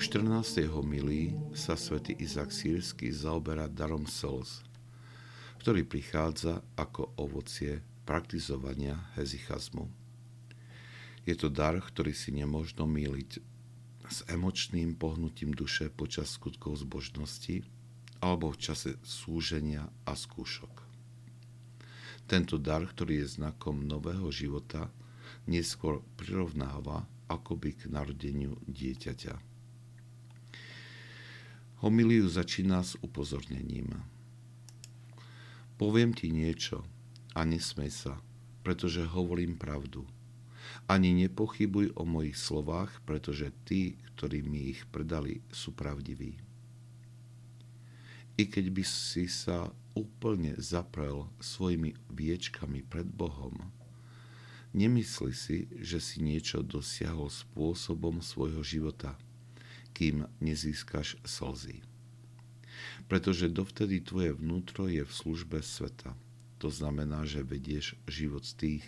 14. homilii sa svätý Izak Sírsky zaoberá darom slz, ktorý prichádza ako ovocie praktizovania hezichazmu. Je to dar, ktorý si nemožno míliť s emočným pohnutím duše počas skutkov zbožnosti alebo v čase súženia a skúšok. Tento dar, ktorý je znakom nového života, neskôr prirovnáva akoby k narodeniu dieťaťa. Homiliu začína s upozornením. Poviem ti niečo a nesmej sa, pretože hovorím pravdu – ani nepochybuj o mojich slovách, pretože tí, ktorí mi ich predali, sú pravdiví. I keď by si sa úplne zaprel svojimi viečkami pred Bohom, nemysli si, že si niečo dosiahol spôsobom svojho života, kým nezískaš slzy. Pretože dovtedy tvoje vnútro je v službe sveta. To znamená, že vedieš život z tých,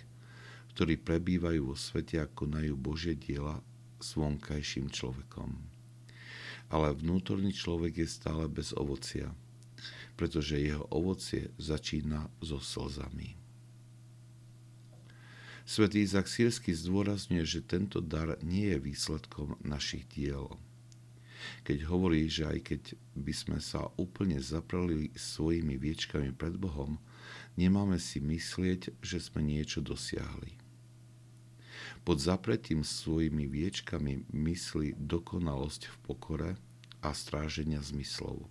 ktorí prebývajú vo svete a konajú Božie diela s vonkajším človekom. Ale vnútorný človek je stále bez ovocia, pretože jeho ovocie začína so slzami. Svetý Izak Sírsky zdôrazňuje, že tento dar nie je výsledkom našich diel. Keď hovorí, že aj keď by sme sa úplne zaprali svojimi viečkami pred Bohom, nemáme si myslieť, že sme niečo dosiahli. Pod zapretím svojimi viečkami myslí dokonalosť v pokore a stráženia zmyslov.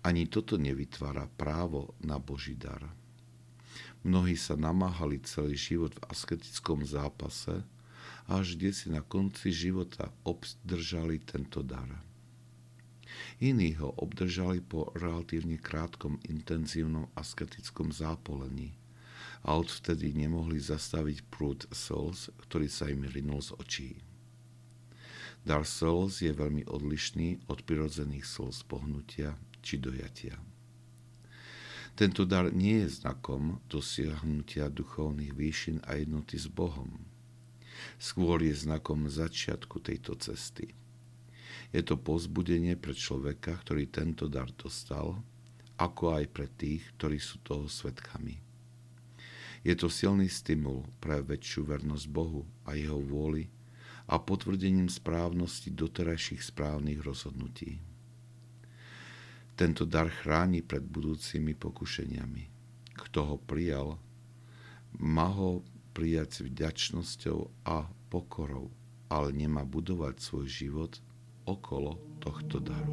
Ani toto nevytvára právo na Boží dar. Mnohí sa namáhali celý život v asketickom zápase až kde si na konci života obdržali tento dar. Iní ho obdržali po relatívne krátkom intenzívnom asketickom zápolení – a odvtedy nemohli zastaviť prúd slz, ktorý sa im rinul z očí. Dar slz je veľmi odlišný od prirodzených slz pohnutia či dojatia. Tento dar nie je znakom dosiahnutia duchovných výšin a jednoty s Bohom. Skôr je znakom začiatku tejto cesty. Je to pozbudenie pre človeka, ktorý tento dar dostal, ako aj pre tých, ktorí sú toho svetkami. Je to silný stimul pre väčšiu vernosť Bohu a jeho vôli a potvrdením správnosti doterajších správnych rozhodnutí. Tento dar chráni pred budúcimi pokušeniami. Kto ho prijal, má ho prijať s vďačnosťou a pokorou, ale nemá budovať svoj život okolo tohto daru.